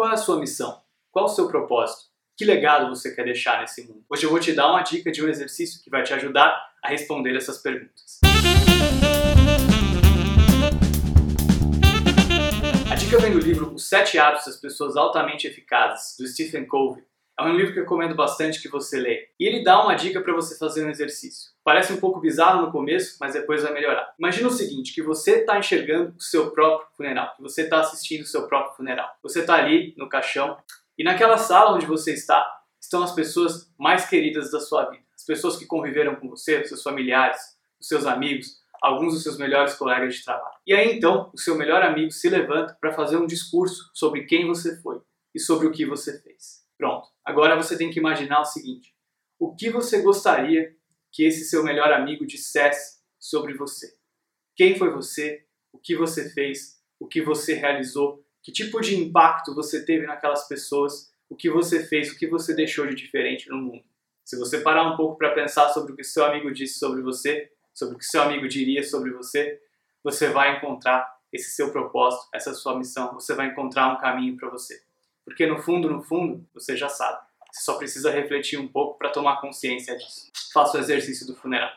Qual é a sua missão? Qual o seu propósito? Que legado você quer deixar nesse mundo? Hoje eu vou te dar uma dica de um exercício que vai te ajudar a responder essas perguntas. A dica vem do livro Os Sete Hábitos das Pessoas Altamente Eficazes, do Stephen Covey. É um livro que eu recomendo bastante que você leia. E ele dá uma dica para você fazer um exercício. Parece um pouco bizarro no começo, mas depois vai melhorar. Imagina o seguinte, que você está enxergando o seu próprio funeral, que você está assistindo o seu próprio funeral. Você está ali no caixão e naquela sala onde você está estão as pessoas mais queridas da sua vida. As pessoas que conviveram com você, os seus familiares, os seus amigos, alguns dos seus melhores colegas de trabalho. E aí então, o seu melhor amigo se levanta para fazer um discurso sobre quem você foi e sobre o que você fez. Pronto. Agora você tem que imaginar o seguinte: o que você gostaria que esse seu melhor amigo dissesse sobre você? Quem foi você? O que você fez? O que você realizou? Que tipo de impacto você teve naquelas pessoas? O que você fez? O que você deixou de diferente no mundo? Se você parar um pouco para pensar sobre o que seu amigo disse sobre você, sobre o que seu amigo diria sobre você, você vai encontrar esse seu propósito, essa sua missão, você vai encontrar um caminho para você. Porque no fundo, no fundo, você já sabe. Você só precisa refletir um pouco para tomar consciência disso. Faça o exercício do funeral.